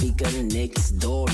tigers, next Knicks,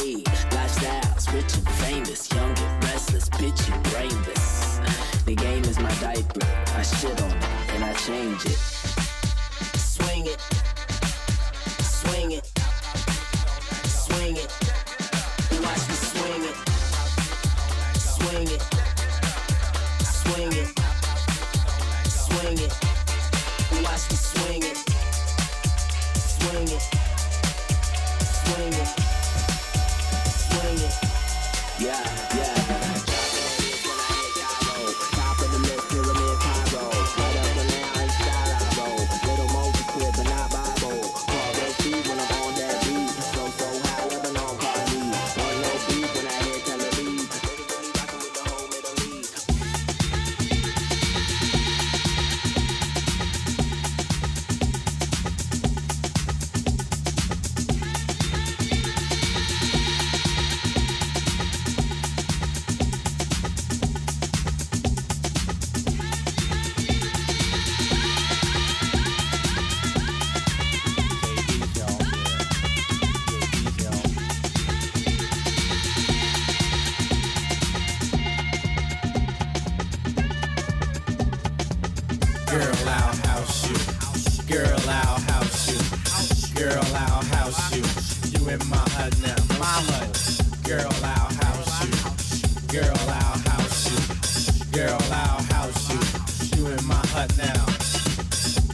Lifestyles, rich and famous. Young and restless, bitchy, brainless. The game is my diaper. I shit on it and I change it.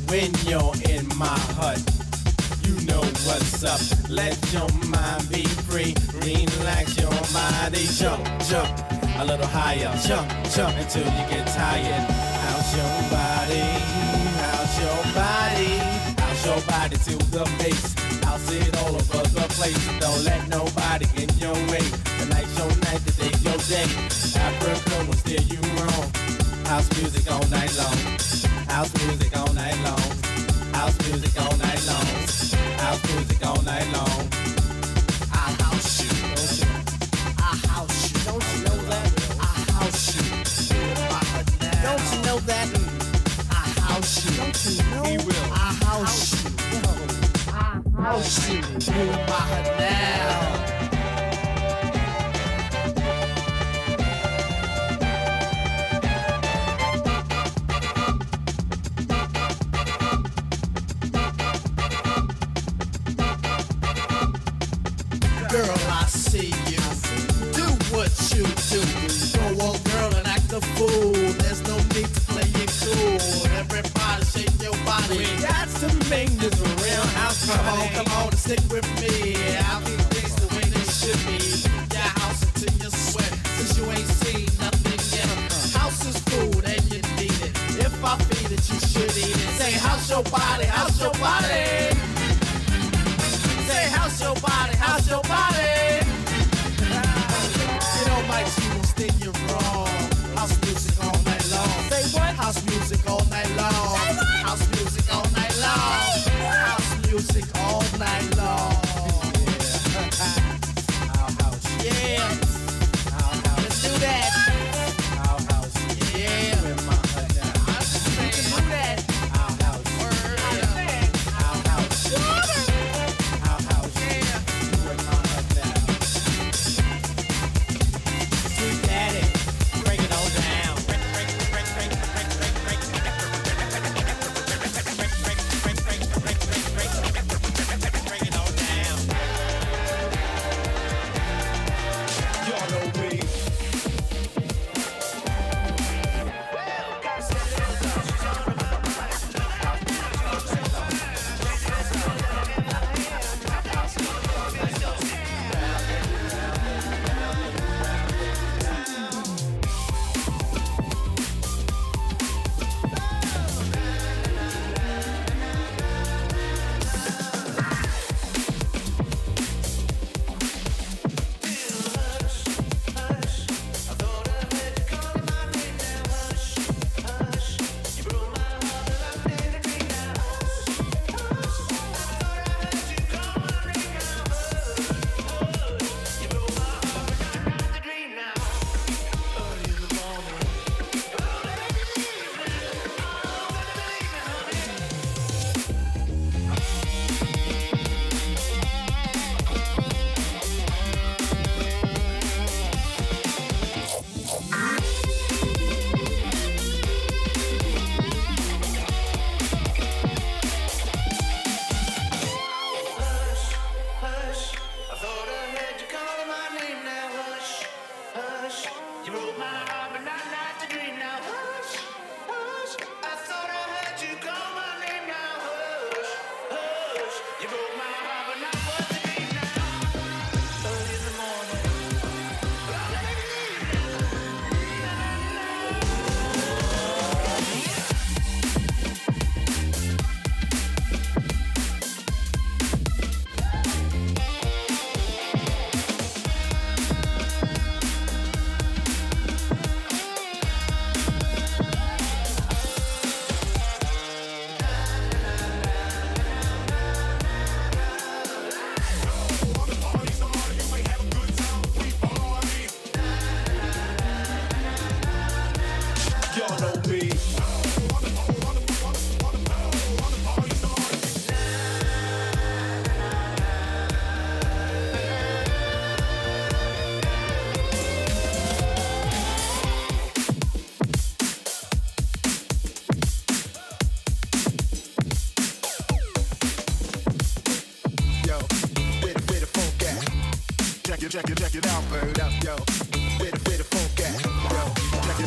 When you're in my hut, you know what's up. Let your mind be free. Relax your body. Jump, jump a little higher. Jump, jump until you get tired. How's your body? How's your body? How's your body to the bass? House it all over the place. Don't let nobody in your way. Tonight's your night, today's your day. Africa will steer you wrong. House music all night long. House music all night long. House music all night long. House music all night long. I house you. I house you. Don't you know that? I house you. Don't you know that? I house you. Don't you know? He will. I house you. I house you. You my now. We got to make this real house Come on, come on, stick with me. I'll keep things the way they should be. Your house until you sweat. Since you ain't seen nothing yet. House is food and you need it. If I feed it, you should eat it. Say, house your body, house your body. Say, house your body, house your body. Night long.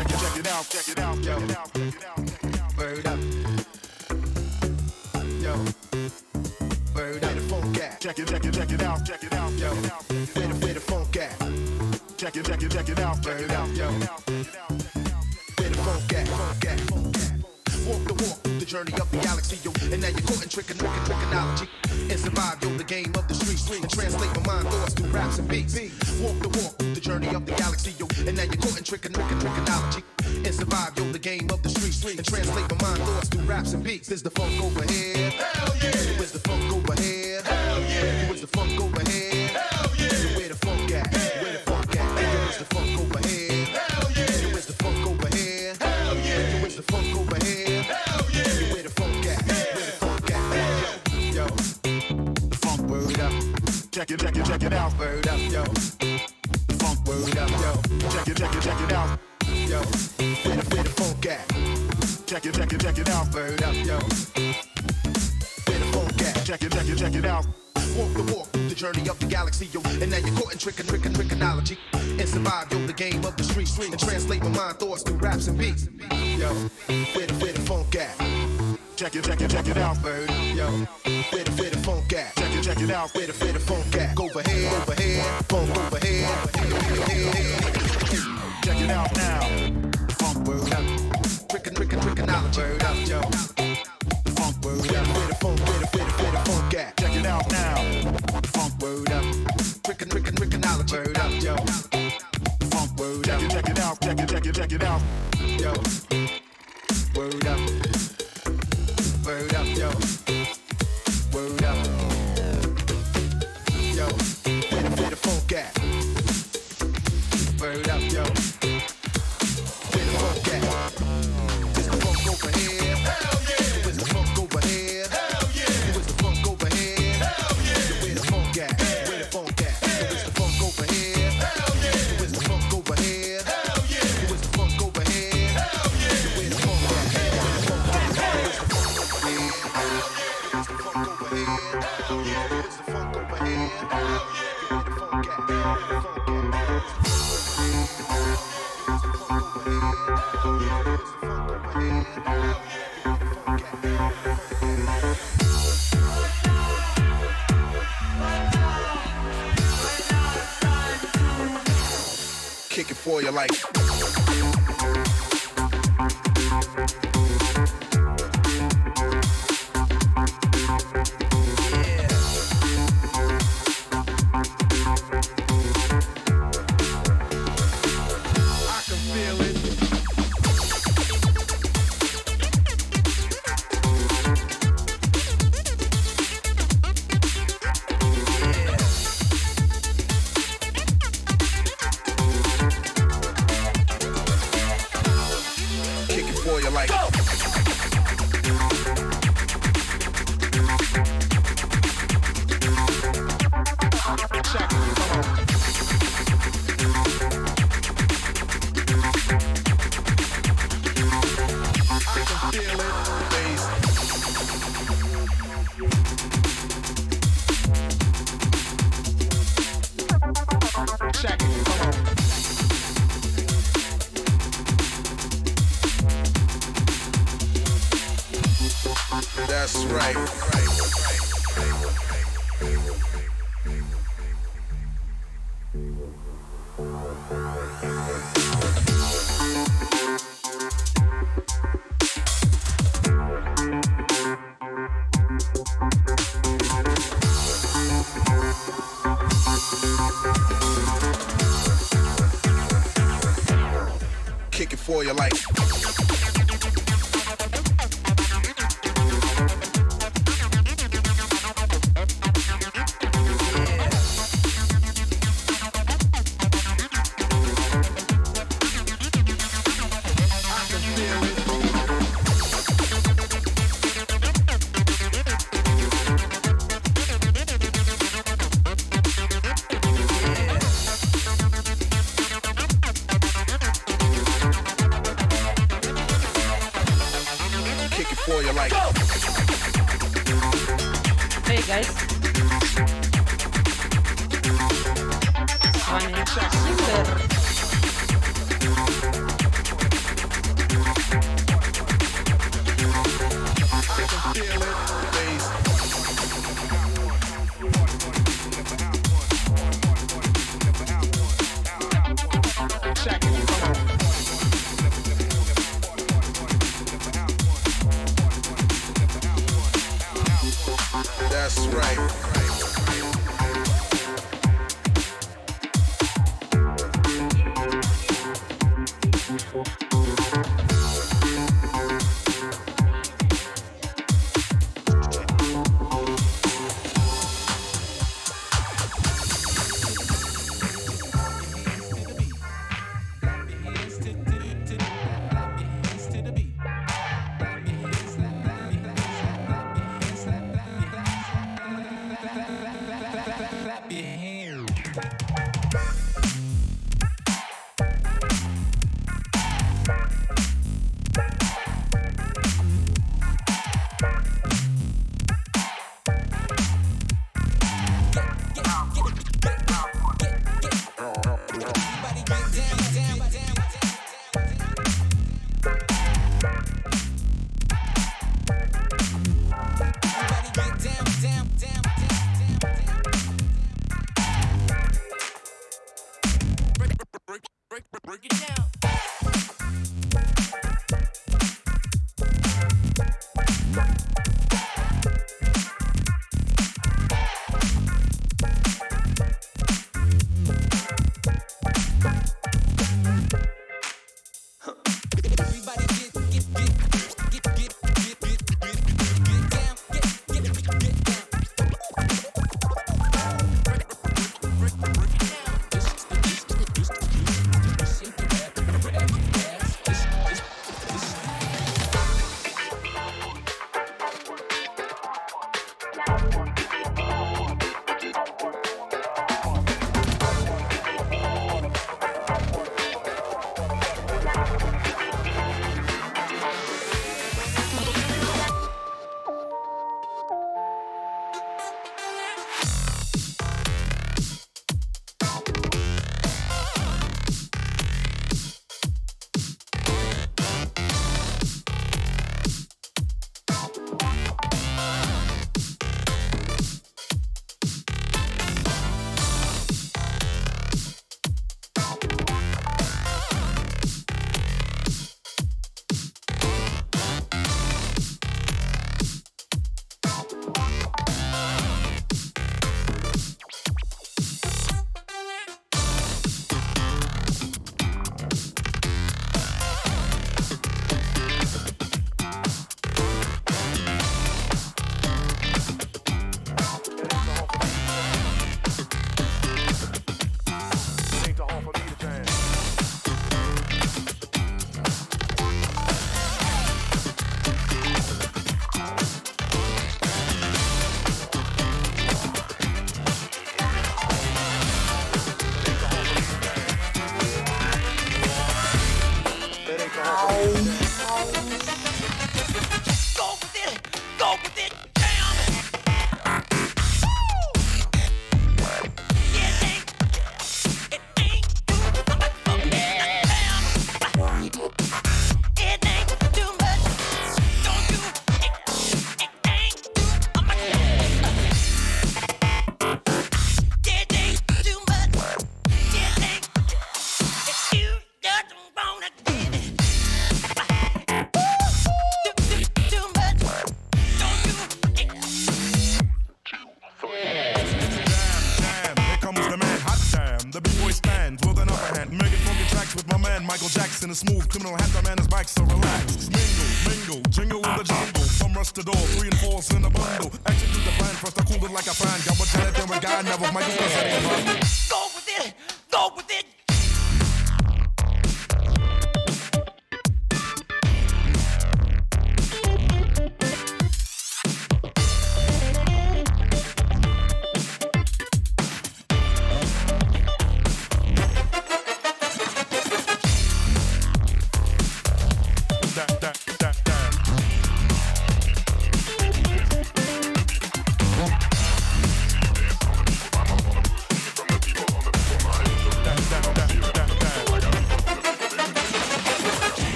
Check it, check it, check it out, check it out, yo. Bird up, yo. Bird up, the funk at. Check it, check it, check it out, check it out, yo. Where the, where the funk at. Check it, check it, check it out, bird up, yo. Where the funk at, funk at. Walk the walk journey of the galaxy, yo. And now you're caught in trick and trick and trickology. And survive, yo, the game of the streets. And translate my mind thoughts through raps and beats. Walk the walk the journey of the galaxy, yo. And now you're caught in trick and trick and trickology. And survive, yo, the game of the streets. And translate my mind thoughts through raps and beats. Is the funk over here? Hell yeah! Where's the funk over here? Hell yeah! Where's the funk over here? Check it, check it, check it out, word up, yo. The funk word up, yo. Check it, check it, check it out, yo. Where the, where the funk at? Check it, check it, check it out, word up, yo. Where the funk at? Check it, check it, check it out. Walk the walk the journey of the galaxy, yo. And now you're caught in trick and trick and trickonology. And survive, yo, the game of the streets. And translate my mind thoughts through raps and beats. Yo, where the, where the funk at? Check it, check it, check it out, bird. Yo, where the, the funk at? Check it, check it out, where the, where the funk at? Go over here, over here, funk over here. Check it out now. Funk word up. Trick and trick and trickonology. Word up, yo. Funk word up. Where the funk, where the, where the, where the funk at? Check it out now. Funk word up. Trick and trick and trickonology. Word up, yo. Funk word up. Check it, check it out. Check it, check it, check it out. Yo. Like. I giovane,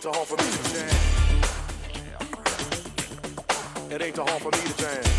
ain't too hard for me to jam. It ain't too hard for me to jam.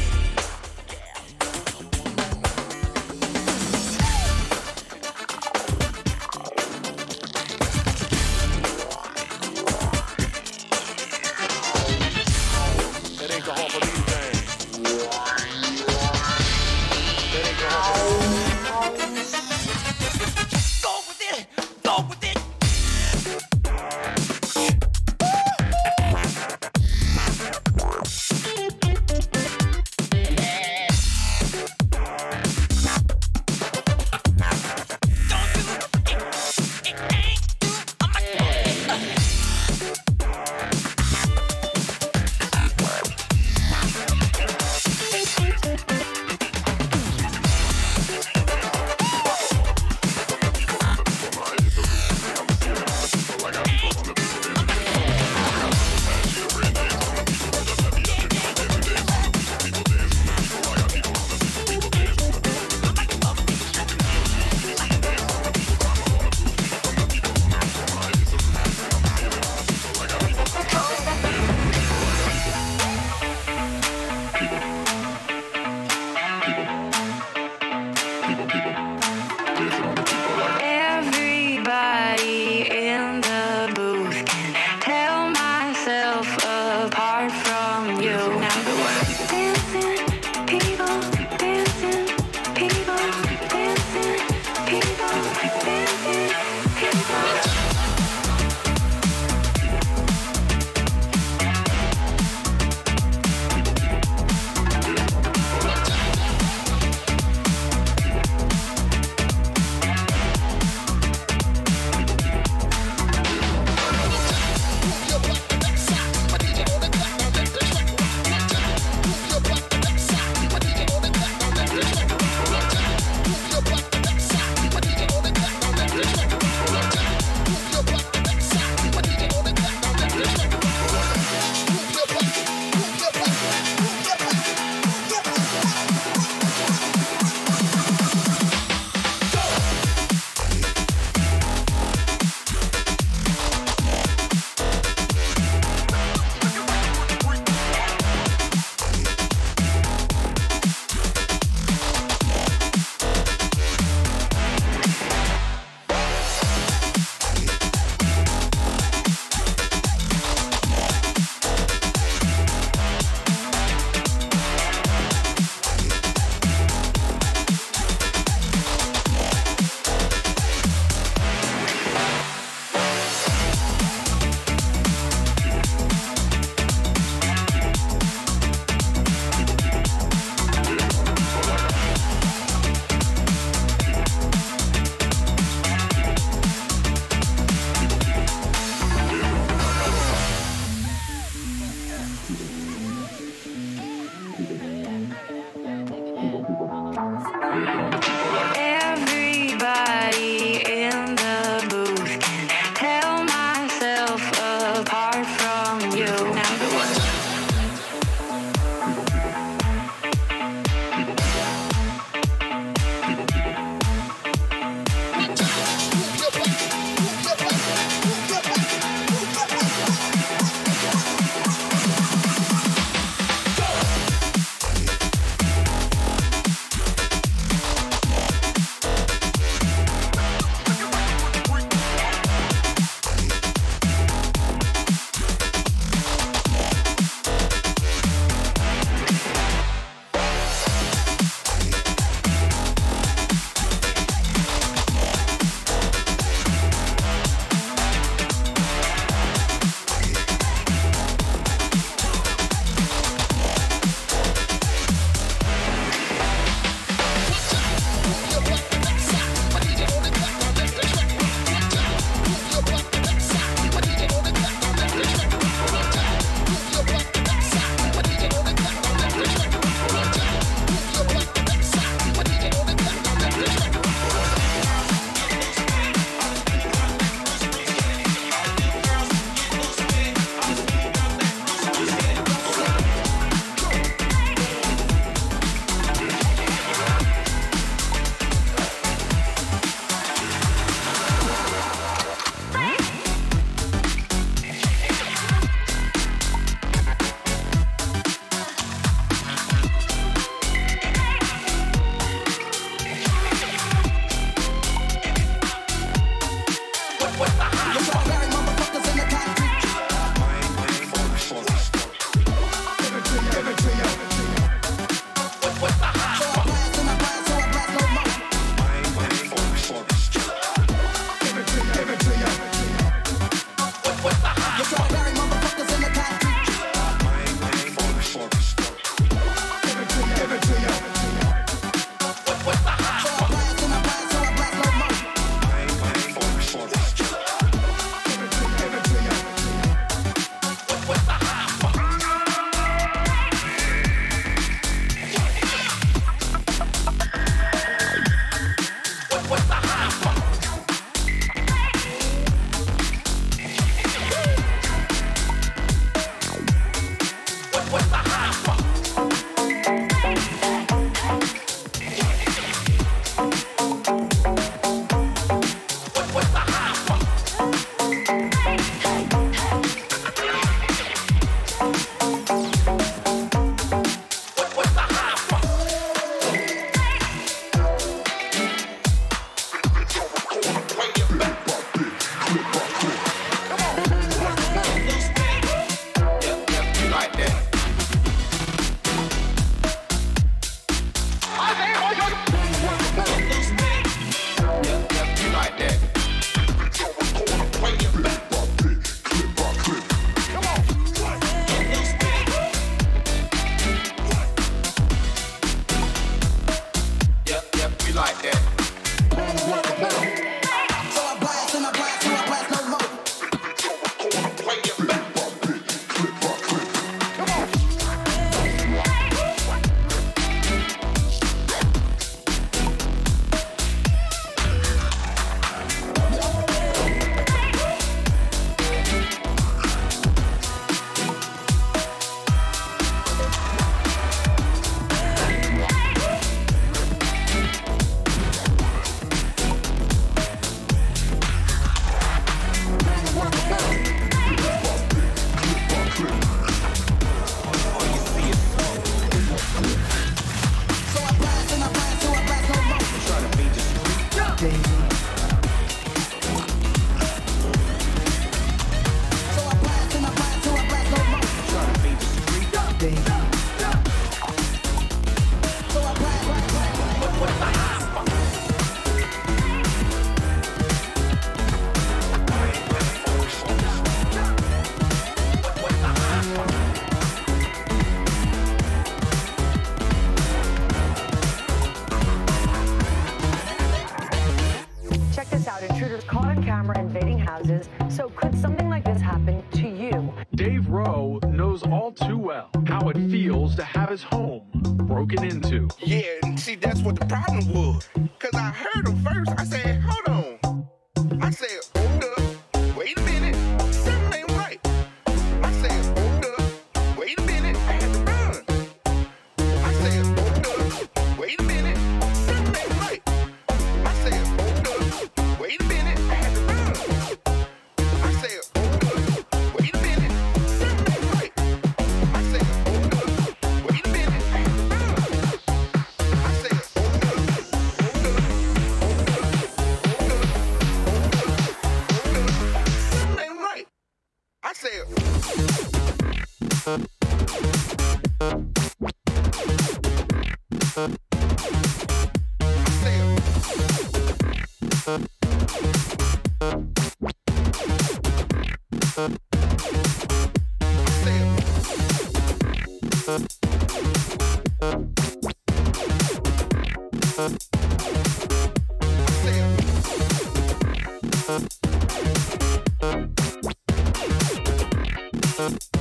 I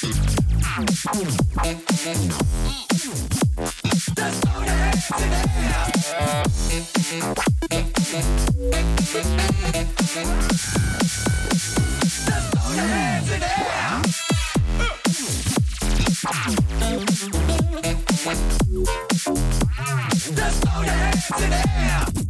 Just throw your hands in the air.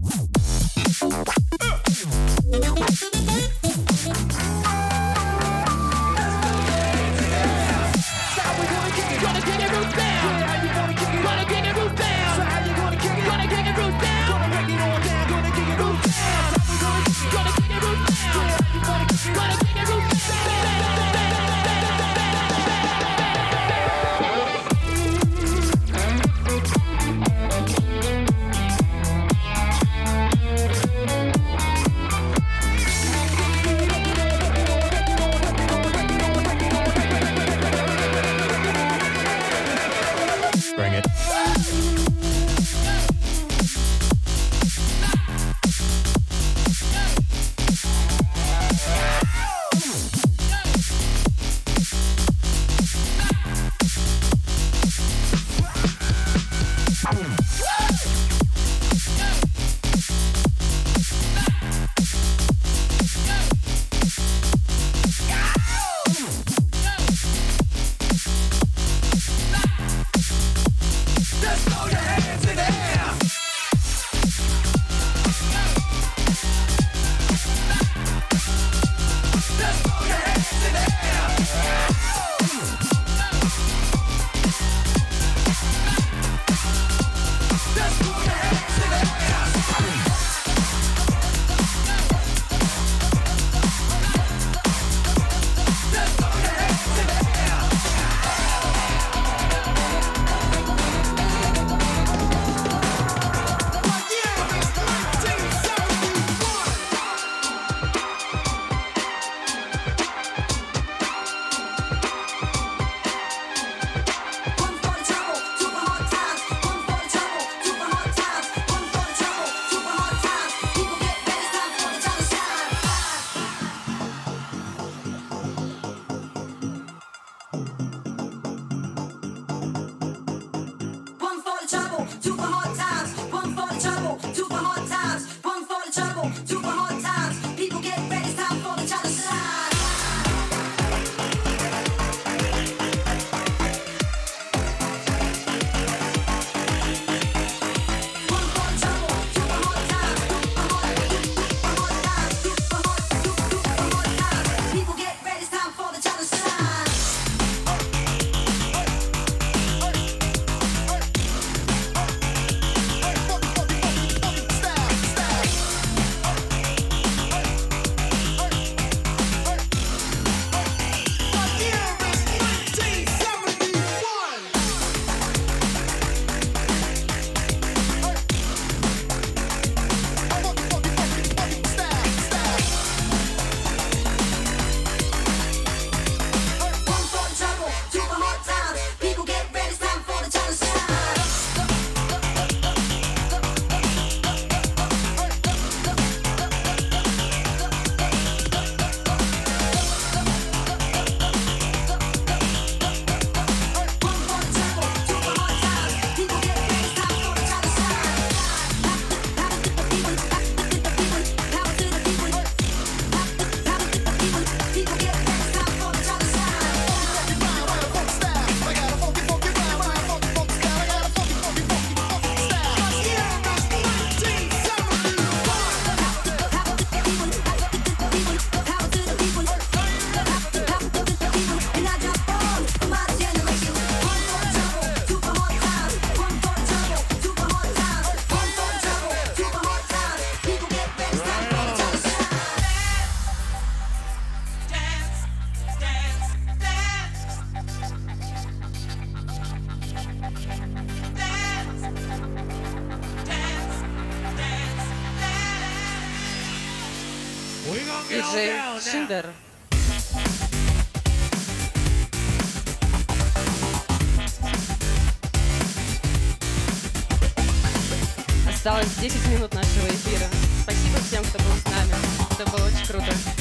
круто.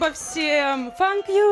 Спасибо всем. Thank you.